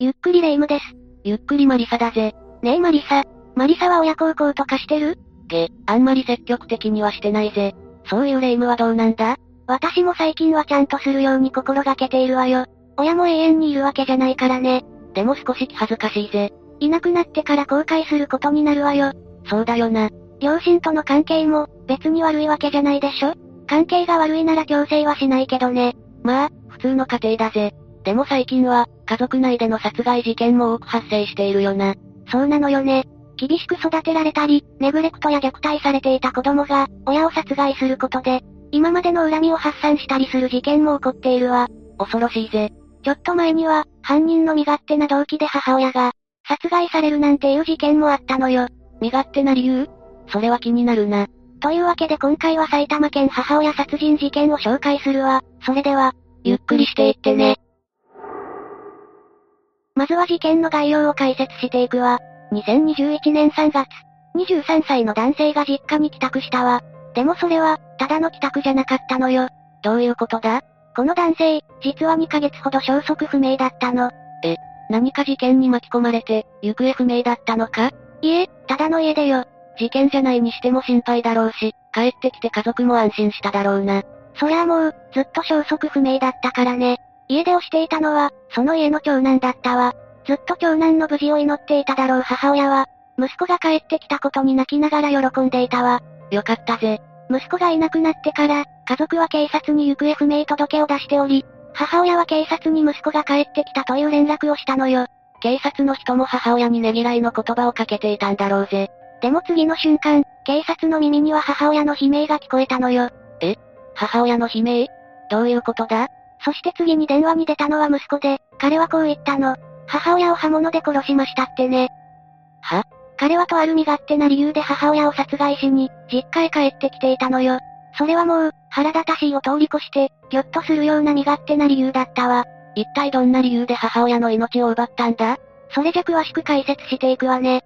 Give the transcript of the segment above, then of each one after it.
ゆっくりレ夢ムです。ゆっくりマリサだぜ。ねえマリサ。マリサは親孝行とかしてる？げ、あんまり積極的にはしてないぜ。そういうレ夢ムはどうなんだ？私も最近はちゃんとするように心がけているわよ。親も永遠にいるわけじゃないからね。でも少し気恥ずかしいぜ。いなくなってから後悔することになるわよ。そうだよな。両親との関係も、別に悪いわけじゃないでしょ？関係が悪いなら強制はしないけどね。まあ、普通の家庭だぜ。でも最近は、家族内での殺害事件も多く発生しているよな。そうなのよね。厳しく育てられたり、ネグレクトや虐待されていた子供が、親を殺害することで、今までの恨みを発散したりする事件も起こっているわ。恐ろしいぜ。ちょっと前には、犯人の身勝手な動機で母親が、殺害されるなんていう事件もあったのよ。身勝手な理由？それは気になるな。というわけで今回は埼玉県母親殺人事件を紹介するわ。それでは、ゆっくりしていってね。まずは事件の概要を解説していくわ。2021年3月、23歳の男性が実家に帰宅したわ。でもそれは、ただの帰宅じゃなかったのよ。どういうことだ？この男性、実は2ヶ月ほど消息不明だったの。え、何か事件に巻き込まれて、行方不明だったのか？いえ、ただの家出よ。事件じゃないにしても心配だろうし、帰ってきて家族も安心しただろうな。そりゃもう、ずっと消息不明だったからね。家出をしていたのは、その家の長男だったわ。ずっと長男の無事を祈っていただろう母親は、息子が帰ってきたことに泣きながら喜んでいたわ。よかったぜ。息子がいなくなってから、家族は警察に行方不明届を出しており、母親は警察に息子が帰ってきたという連絡をしたのよ。警察の人も母親にねぎらいの言葉をかけていたんだろうぜ。でも次の瞬間、警察の耳には母親の悲鳴が聞こえたのよ。え？母親の悲鳴？どういうことだ？そして次に電話に出たのは息子で、彼はこう言ったの。母親を刃物で殺しましたってね。は？彼はとある身勝手な理由で母親を殺害しに、実家へ帰ってきていたのよ。それはもう、腹立たしいを通り越して、ぎょっとするような身勝手な理由だったわ。一体どんな理由で母親の命を奪ったんだ？それじゃ詳しく解説していくわね。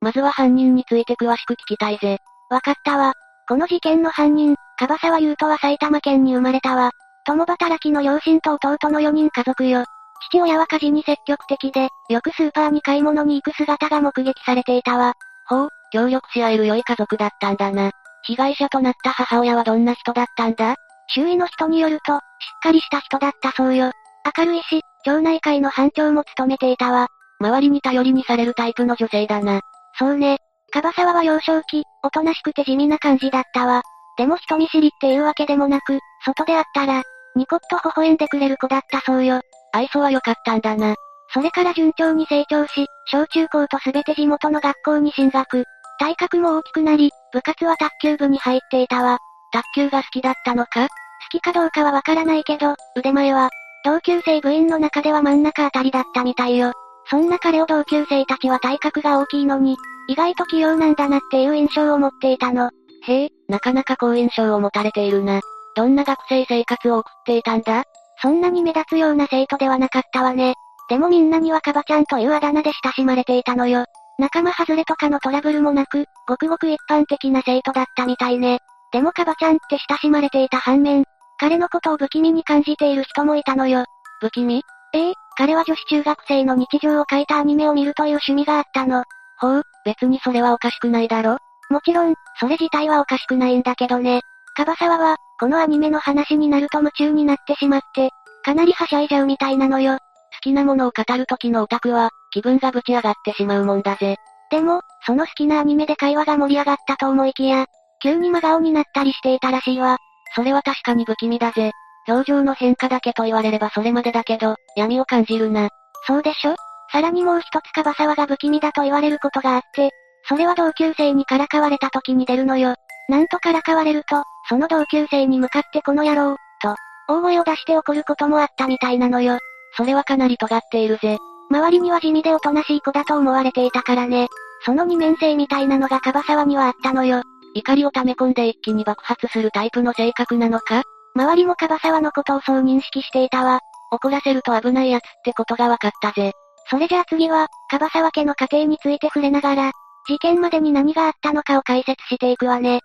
まずは犯人について詳しく聞きたいぜ。わかったわ。この事件の犯人、樺沢優斗は埼玉県に生まれたわ。共働きの両親と弟の4人家族よ。父親は家事に積極的で、よくスーパーに買い物に行く姿が目撃されていたわ。ほう、協力し合える良い家族だったんだな。被害者となった母親はどんな人だったんだ？周囲の人によると、しっかりした人だったそうよ。明るいし、町内会の班長も務めていたわ。周りに頼りにされるタイプの女性だな。そうね。樺沢は幼少期、おとなしくて地味な感じだったわ。でも人見知りっていうわけでもなく、外で会ったら、ニコッと微笑んでくれる子だったそうよ。愛想は良かったんだな。それから順調に成長し、小中高とすべて地元の学校に進学。体格も大きくなり、部活は卓球部に入っていたわ。卓球が好きだったのか？好きかどうかはわからないけど、腕前は、同級生部員の中では真ん中あたりだったみたいよ。そんな彼を同級生たちは体格が大きいのに、意外と器用なんだなっていう印象を持っていたの。へえ、なかなか好印象を持たれているな。どんな学生生活を送っていたんだ？そんなに目立つような生徒ではなかったわね。でもみんなにはカバちゃんというあだ名で親しまれていたのよ。仲間外れとかのトラブルもなく、ごくごく一般的な生徒だったみたいね。でもカバちゃんって親しまれていた反面、彼のことを不気味に感じている人もいたのよ。不気味？ええ彼は女子中学生の日常を書いたアニメを見るという趣味があったの。ほう、別にそれはおかしくないだろもちろん、それ自体はおかしくないんだけどね。カバサワは、このアニメの話になると夢中になってしまって、かなりはしゃいじゃうみたいなのよ。好きなものを語る時のオタクは、気分がぶち上がってしまうもんだぜ。でも、その好きなアニメで会話が盛り上がったと思いきや、急に真顔になったりしていたらしいわ。それは確かに不気味だぜ。表情の変化だけと言われればそれまでだけど、闇を感じるな。そうでしょ？さらにもう一つカバサワが不気味だと言われることがあって、それは同級生にからかわれた時に出るのよ。なんとからかわれると、その同級生に向かってこの野郎、と、大声を出して怒ることもあったみたいなのよ。それはかなり尖っているぜ。周りには地味でおとなしい子だと思われていたからね。その二面性みたいなのがカバサワにはあったのよ。怒りを溜め込んで一気に爆発するタイプの性格なのか？周りもカバサワのことをそう認識していたわ。怒らせると危ないやつってことが分かったぜ。それじゃあ次は、カバサワ家の家庭について触れながら、事件までに何があったのかを解説していくわね。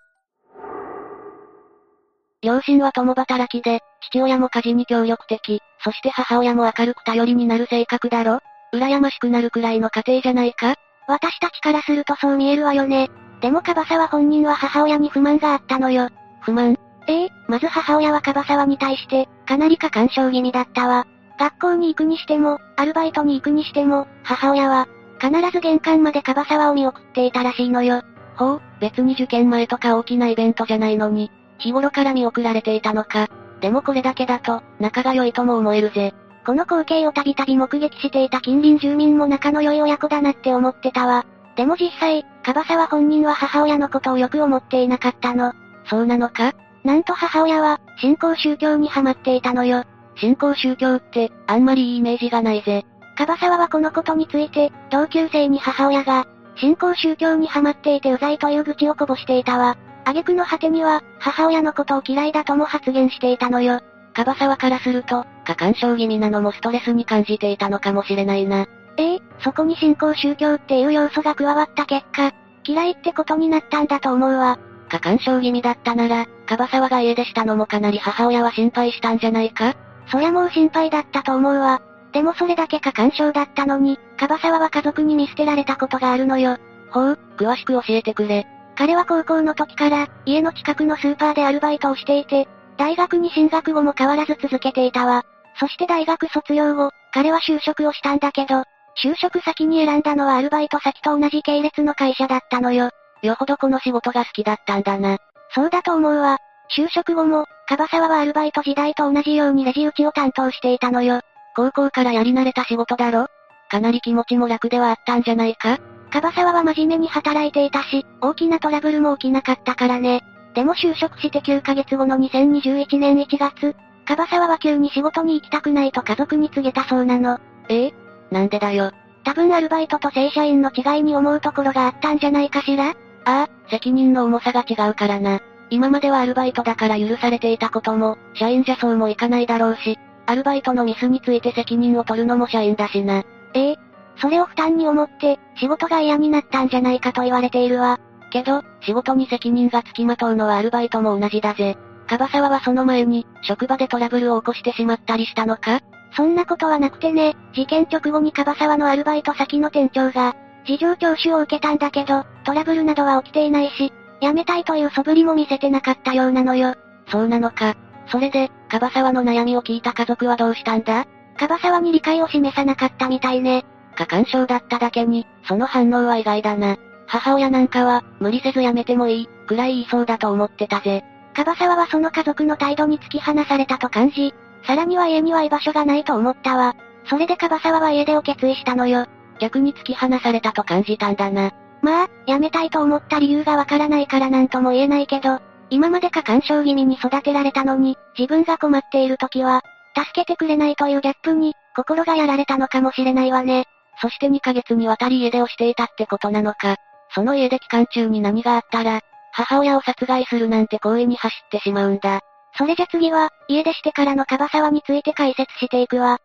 両親は共働きで、父親も家事に協力的、そして母親も明るく頼りになる性格だろ？羨ましくなるくらいの家庭じゃないか？私たちからするとそう見えるわよね。でもカバサワ本人は母親に不満があったのよ。不満？ええまず母親はカバサワに対して、かなり過干渉気味だったわ。学校に行くにしても、アルバイトに行くにしても、母親は、必ず玄関までカバサワを見送っていたらしいのよ。ほう、別に受験前とか大きなイベントじゃないのに、日頃から見送られていたのか。でもこれだけだと、仲が良いとも思えるぜ。この光景をたびたび目撃していた近隣住民も仲の良い親子だなって思ってたわ。でも実際、カバサワ本人は母親のことをよく思っていなかったの。そうなのか？なんと母親は、信仰宗教にハマっていたのよ。信仰宗教って、あんまりいいイメージがないぜ。カバサワはこのことについて、同級生に母親が、信仰宗教にハマっていてうざいという愚痴をこぼしていたわ。挙句の果てには、母親のことを嫌いだとも発言していたのよ。カバサワからすると、過干渉気味なのもストレスに感じていたのかもしれないな。ええそこに信仰宗教っていう要素が加わった結果、嫌いってことになったんだと思うわ。過干渉気味だったなら、カバサワが家出したのもかなり母親は心配したんじゃないか？そりゃもう心配だったと思うわ。でもそれだけ過干渉だったのに、カバサワは家族に見捨てられたことがあるのよ。ほう、詳しく教えてくれ。彼は高校の時から、家の近くのスーパーでアルバイトをしていて、大学に進学後も変わらず続けていたわ。そして大学卒業後、彼は就職をしたんだけど、就職先に選んだのはアルバイト先と同じ系列の会社だったのよ。よほどこの仕事が好きだったんだな。そうだと思うわ。就職後も、カバサワはアルバイト時代と同じようにレジ打ちを担当していたのよ。高校からやり慣れた仕事だろ？かなり気持ちも楽ではあったんじゃないか？カバサワは真面目に働いていたし、大きなトラブルも起きなかったからね。でも就職して9ヶ月後の2021年1月、カバサワは急に仕事に行きたくないと家族に告げたそうなの。え？えなんでだよ。多分アルバイトと正社員の違いに思うところがあったんじゃないかしらああ、責任の重さが違うからな。今まではアルバイトだから許されていたことも、社員じゃそうもいかないだろうし、アルバイトのミスについて責任を取るのも社員だしな。ええ？それを負担に思って、仕事が嫌になったんじゃないかと言われているわ。けど、仕事に責任がつきまとうのはアルバイトも同じだぜ。カバサワはその前に、職場でトラブルを起こしてしまったりしたのか？そんなことはなくてね、事件直後にカバサワのアルバイト先の店長が、事情聴取を受けたんだけど、トラブルなどは起きていないし、辞めたいという素振りも見せてなかったようなのよ。そうなのか。それで、カバサワの悩みを聞いた家族はどうしたんだ？カバサワに理解を示さなかったみたいね。過干渉だっただけに、その反応は意外だな。母親なんかは、無理せず辞めてもいい、くらい言いそうだと思ってたぜ。カバサワはその家族の態度に突き放されたと感じ、さらには家には居場所がないと思ったわ。それでカバサワは家出を決意したのよ。逆に突き放されたと感じたんだな。まあ、辞めたいと思った理由がわからないからなんとも言えないけど、今まで過干渉気味に育てられたのに、自分が困っている時は、助けてくれないというギャップに、心がやられたのかもしれないわね。そして2ヶ月にわたり家出をしていたってことなのか。その家出期間中に何があったら、母親を殺害するなんて行為に走ってしまうんだ。それじゃ次は、家出してからのカバサワについて解説していくわ。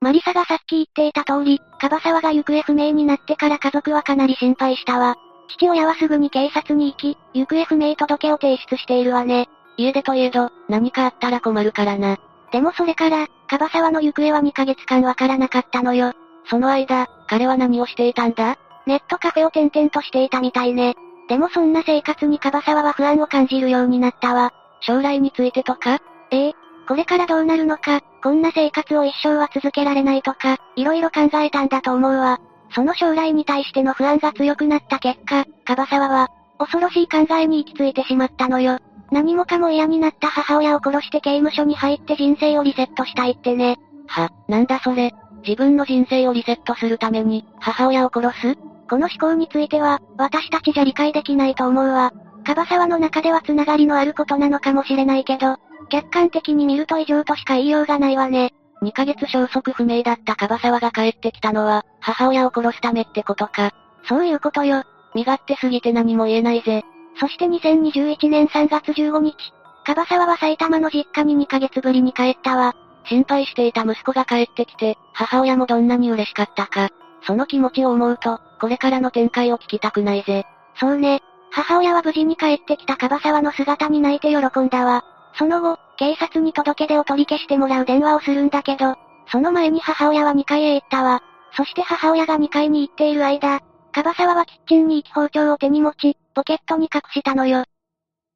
マリサがさっき言っていた通り、カバサワが行方不明になってから家族はかなり心配したわ。父親はすぐに警察に行き、行方不明届を提出しているわね。家出といえど、何かあったら困るからな。でもそれから、カバサワの行方は2ヶ月間わからなかったのよ。その間、彼は何をしていたんだ？ネットカフェを転々としていたみたいね。でもそんな生活にカバサワは不安を感じるようになったわ。将来についてとか？ええ、これからどうなるのか、こんな生活を一生は続けられないとか、色々考えたんだと思うわ。その将来に対しての不安が強くなった結果、カバサワは、恐ろしい考えに行き着いてしまったのよ。何もかも嫌になった母親を殺して刑務所に入って人生をリセットしたいってね。は、なんだそれ。自分の人生をリセットするために、母親を殺す？この思考については、私たちじゃ理解できないと思うわ。カバサワの中では繋がりのあることなのかもしれないけど、客観的に見ると異常としか言いようがないわね。2ヶ月消息不明だったカバサワが帰ってきたのは、母親を殺すためってことか。そういうことよ。身勝手すぎて何も言えないぜ。そして2021年3月15日、カバサワは埼玉の実家に2ヶ月ぶりに帰ったわ。心配していた息子が帰ってきて、母親もどんなに嬉しかったか。その気持ちを思うと、これからの展開を聞きたくないぜ。そうね。母親は無事に帰ってきた樺沢の姿に泣いて喜んだわ。その後、警察に届け出を取り消してもらう電話をするんだけど、その前に母親は2階へ行ったわ。そして母親が2階に行っている間、樺沢はキッチンに行き包丁を手に持ち、ポケットに隠したのよ。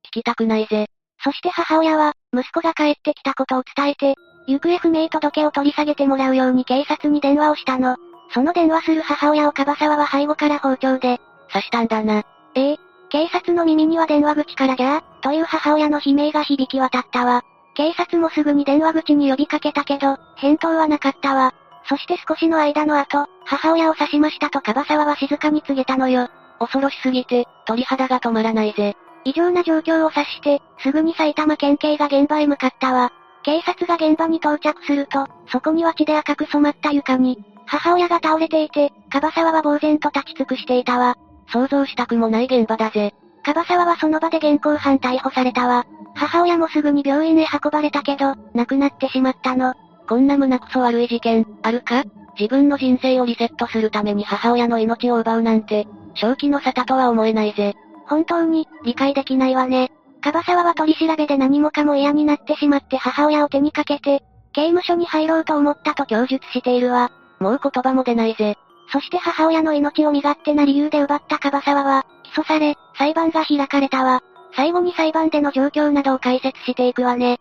聞きたくないぜ。そして母親は、息子が帰ってきたことを伝えて、行方不明届を取り下げてもらうように警察に電話をしたの。その電話する母親を樺沢は背後から包丁で、刺したんだな。ええ。警察の耳には電話口からじゃー、という母親の悲鳴が響き渡ったわ。警察もすぐに電話口に呼びかけたけど、返答はなかったわ。そして少しの間の後、母親を刺しましたと樺沢は静かに告げたのよ。恐ろしすぎて、鳥肌が止まらないぜ。異常な状況を察して、すぐに埼玉県警が現場へ向かったわ。警察が現場に到着すると、そこには血で赤く染まった床に、母親が倒れていて、樺沢は呆然と立ち尽くしていたわ。想像したくもない現場だぜ。樺沢はその場で現行犯逮捕されたわ。母親もすぐに病院へ運ばれたけど、亡くなってしまったの。こんな胸くそ悪い事件、あるか？自分の人生をリセットするために母親の命を奪うなんて、正気の沙汰とは思えないぜ。本当に、理解できないわね。樺沢は取り調べで何もかも嫌になってしまって母親を手にかけて、刑務所に入ろうと思ったと供述しているわ。もう言葉も出ないぜ。そして母親の命を身勝手な理由で奪った樺沢は、起訴され、裁判が開かれたわ。最後に裁判での状況などを解説していくわね。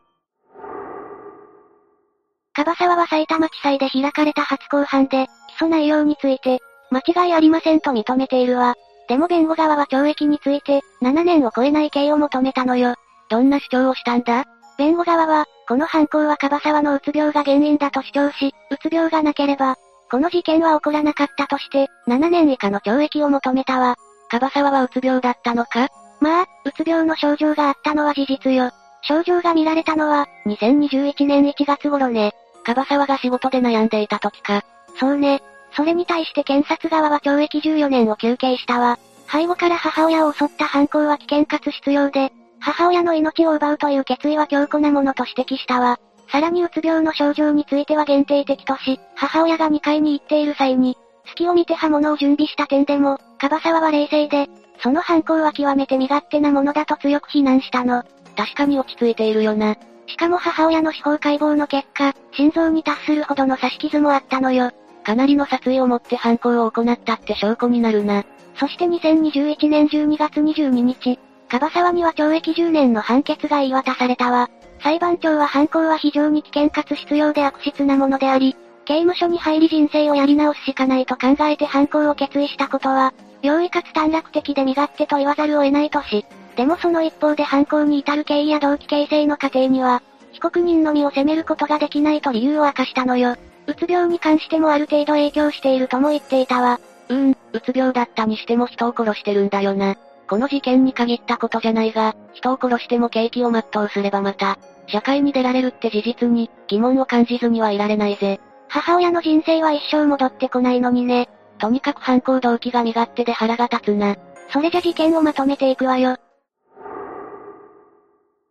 樺沢は埼玉地裁で開かれた初公判で、起訴内容について、間違いありませんと認めているわ。でも弁護側は懲役について、7年を超えない刑を求めたのよ。どんな主張をしたんだ？弁護側は、この犯行は樺沢のうつ病が原因だと主張し、うつ病がなければ、この事件は起こらなかったとして、7年以下の懲役を求めたわ。樺沢はうつ病だったのか？まあ、うつ病の症状があったのは事実よ。症状が見られたのは、2021年1月頃ね。樺沢が仕事で悩んでいた時か。そうね。それに対して検察側は懲役14年を求刑したわ。背後から母親を襲った犯行は危険かつ必要で、母親の命を奪うという決意は強固なものと指摘したわ。さらにうつ病の症状については限定的とし、母親が2階に行っている際に、隙を見て刃物を準備した点でも、樺沢は冷静で、その犯行は極めて身勝手なものだと強く非難したの。確かに落ち着いているよな。しかも母親の司法解剖の結果、心臓に達するほどの刺し傷もあったのよ。かなりの殺意を持って犯行を行ったって証拠になるな。そして2021年12月22日、樺沢には懲役10年の判決が言い渡されたわ。裁判長は犯行は非常に危険かつ必要で悪質なものであり、刑務所に入り人生をやり直すしかないと考えて犯行を決意したことは、容易かつ短絡的で身勝手と言わざるを得ないとし、でもその一方で犯行に至る経緯や動機形成の過程には、被告人の身を責めることができないと理由を明かしたのよ。うつ病に関してもある程度影響しているとも言っていたわ。うーん、うつ病だったにしても人を殺してるんだよな。この事件に限ったことじゃないが、人を殺しても刑期を全うすればまた、社会に出られるって事実に、疑問を感じずにはいられないぜ。母親の人生は一生戻ってこないのにね。とにかく犯行動機が身勝手で腹が立つな。それじゃ事件をまとめていくわよ。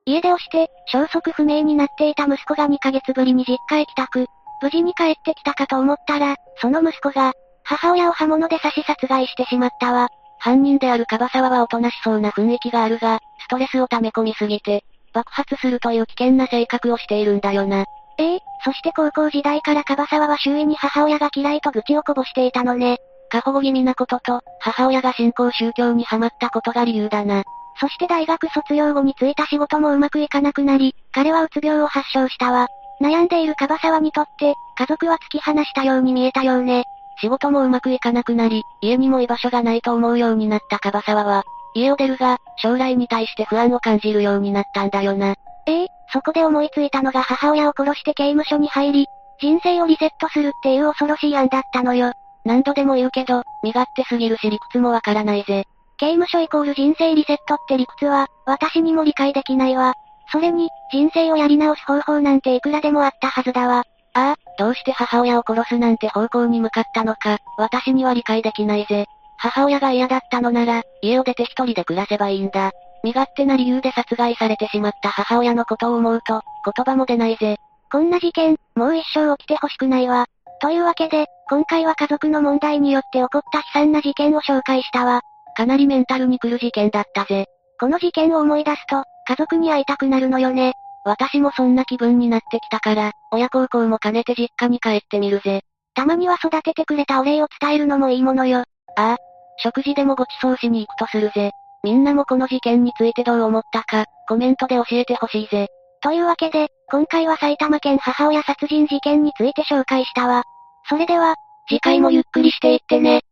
家出をして、消息不明になっていた息子が2ヶ月ぶりに実家へ帰宅。無事に帰ってきたかと思ったら、その息子が、母親を刃物で刺し殺害してしまったわ。犯人である樺沢はおとなしそうな雰囲気があるが、ストレスを溜め込みすぎて、爆発するという危険な性格をしているんだよな。ええそして高校時代から樺沢は周囲に母親が嫌いと愚痴をこぼしていたのね。過保護気味なことと、母親が信仰宗教にハマったことが理由だな。そして大学卒業後に就いた仕事もうまくいかなくなり、彼はうつ病を発症したわ。悩んでいる樺沢にとって、家族は突き放したように見えたようね。仕事もうまくいかなくなり、家にも居場所がないと思うようになった樺沢は、家を出るが、将来に対して不安を感じるようになったんだよな。ええそこで思いついたのが母親を殺して刑務所に入り、人生をリセットするっていう恐ろしい案だったのよ。何度でも言うけど、身勝手すぎるし理屈もわからないぜ。刑務所イコール人生リセットって理屈は、私にも理解できないわ。それに、人生をやり直す方法なんていくらでもあったはずだわ。ああ、どうして母親を殺すなんて方向に向かったのか、私には理解できないぜ。母親が嫌だったのなら、家を出て一人で暮らせばいいんだ。身勝手な理由で殺害されてしまった母親のことを思うと、言葉も出ないぜ。こんな事件、もう一生起きてほしくないわ。というわけで、今回は家族の問題によって起こった悲惨な事件を紹介したわ。かなりメンタルに来る事件だったぜ。この事件を思い出すと、家族に会いたくなるのよね。私もそんな気分になってきたから、親孝行も兼ねて実家に帰ってみるぜ。たまには育ててくれたお礼を伝えるのもいいものよ。ああ。食事でもご馳走しに行くとするぜ。みんなもこの事件についてどう思ったか、コメントで教えてほしいぜ。というわけで、今回は埼玉県母親殺人事件について紹介したわ。それでは、次回もゆっくりしていってね。